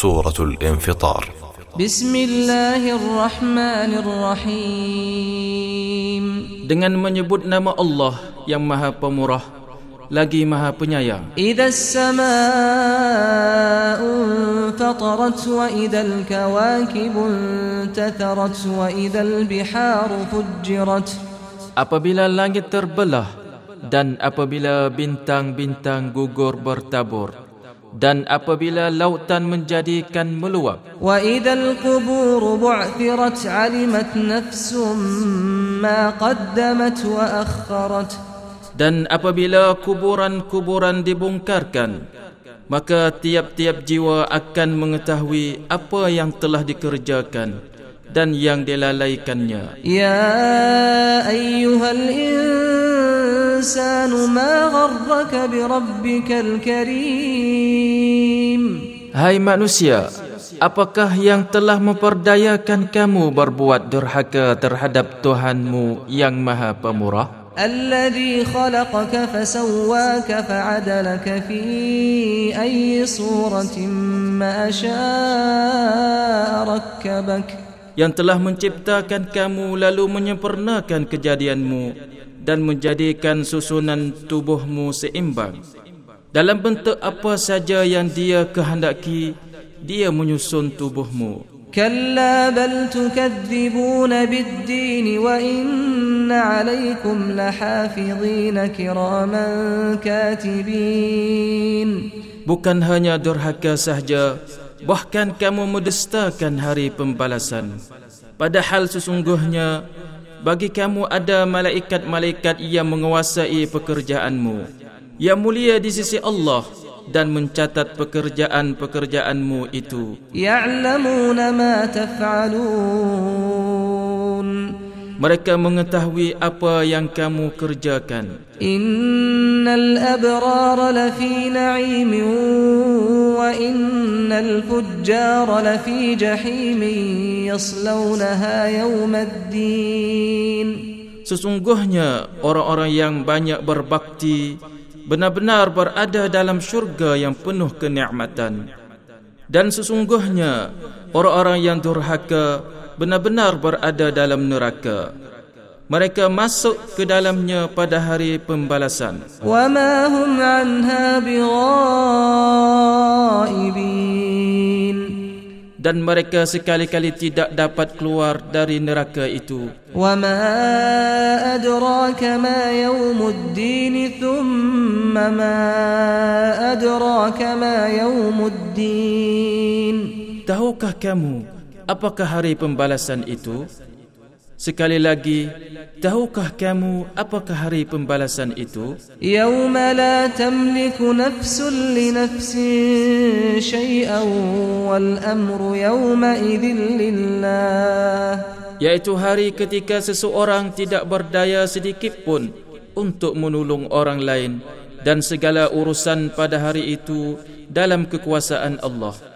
سورة الانفطار بسم الله الرحمن الرحيم dengan menyebut nama Allah yang Maha Pemurah lagi Maha Penyayang. إذا السماء انفطرت وإذا الكواكب انتثرت وإذا البحار فجرت Apabila langit terbelah dan apabila bintang-bintang gugur bertabur dan apabila lautan menjadikan meluap wa idzal qubur bu'thirat 'alimat nafsum ma qaddamat wa akhkharat dan apabila kuburan-kuburan dibongkarkan maka tiap-tiap jiwa akan mengetahui apa yang telah dikerjakan dan yang dilalaikannya. Ya ayyuhal insan الإنسان ما غرك بربك الكريم Hai manusia, apakah yang telah memperdayakan kamu berbuat durhaka terhadap Tuhanmu yang Maha Pemurah? الذي خلقك فسواك فعدلك في أي صورة ما شاء ركبك Yang telah menciptakan kamu lalu menyempurnakan kejadianmu dan menjadikan susunan tubuhmu seimbang. Dalam bentuk apa saja yang dia kehendaki, dia menyusun tubuhmu. كلا بل تكذبون بالدين وإن عليكم لحافظين كراما كاتبين Bukan hanya durhaka sahaja, bahkan kamu mendustakan hari pembalasan. Padahal sesungguhnya bagi kamu ada malaikat-malaikat yang menguasai pekerjaanmu. Yang mulia di sisi Allah dan mencatat pekerjaan-pekerjaanmu itu. Ya'lamuna ma taf'alun mereka mengetahui apa yang kamu kerjakan. Innal abrar lafi na'im wa innal fujjar lafi jahim yaslawnaha yawmaddin. Sesungguhnya orang-orang yang banyak berbakti benar-benar berada dalam syurga yang penuh kenikmatan. Dan sesungguhnya orang-orang yang durhaka benar-benar berada dalam neraka. Mereka masuk ke dalamnya pada hari pembalasan. dan mereka sekali-kali tidak dapat keluar dari neraka itu. tahukah kamu apakah hari pembalasan itu? Sekali lagi, tahukah kamu apakah hari pembalasan itu? Yawma la tamliku nafsun li nafsin syai'an wal amru yawma idhin lillah. Yaitu hari ketika seseorang tidak berdaya sedikit pun untuk menolong orang lain dan segala urusan pada hari itu dalam kekuasaan Allah.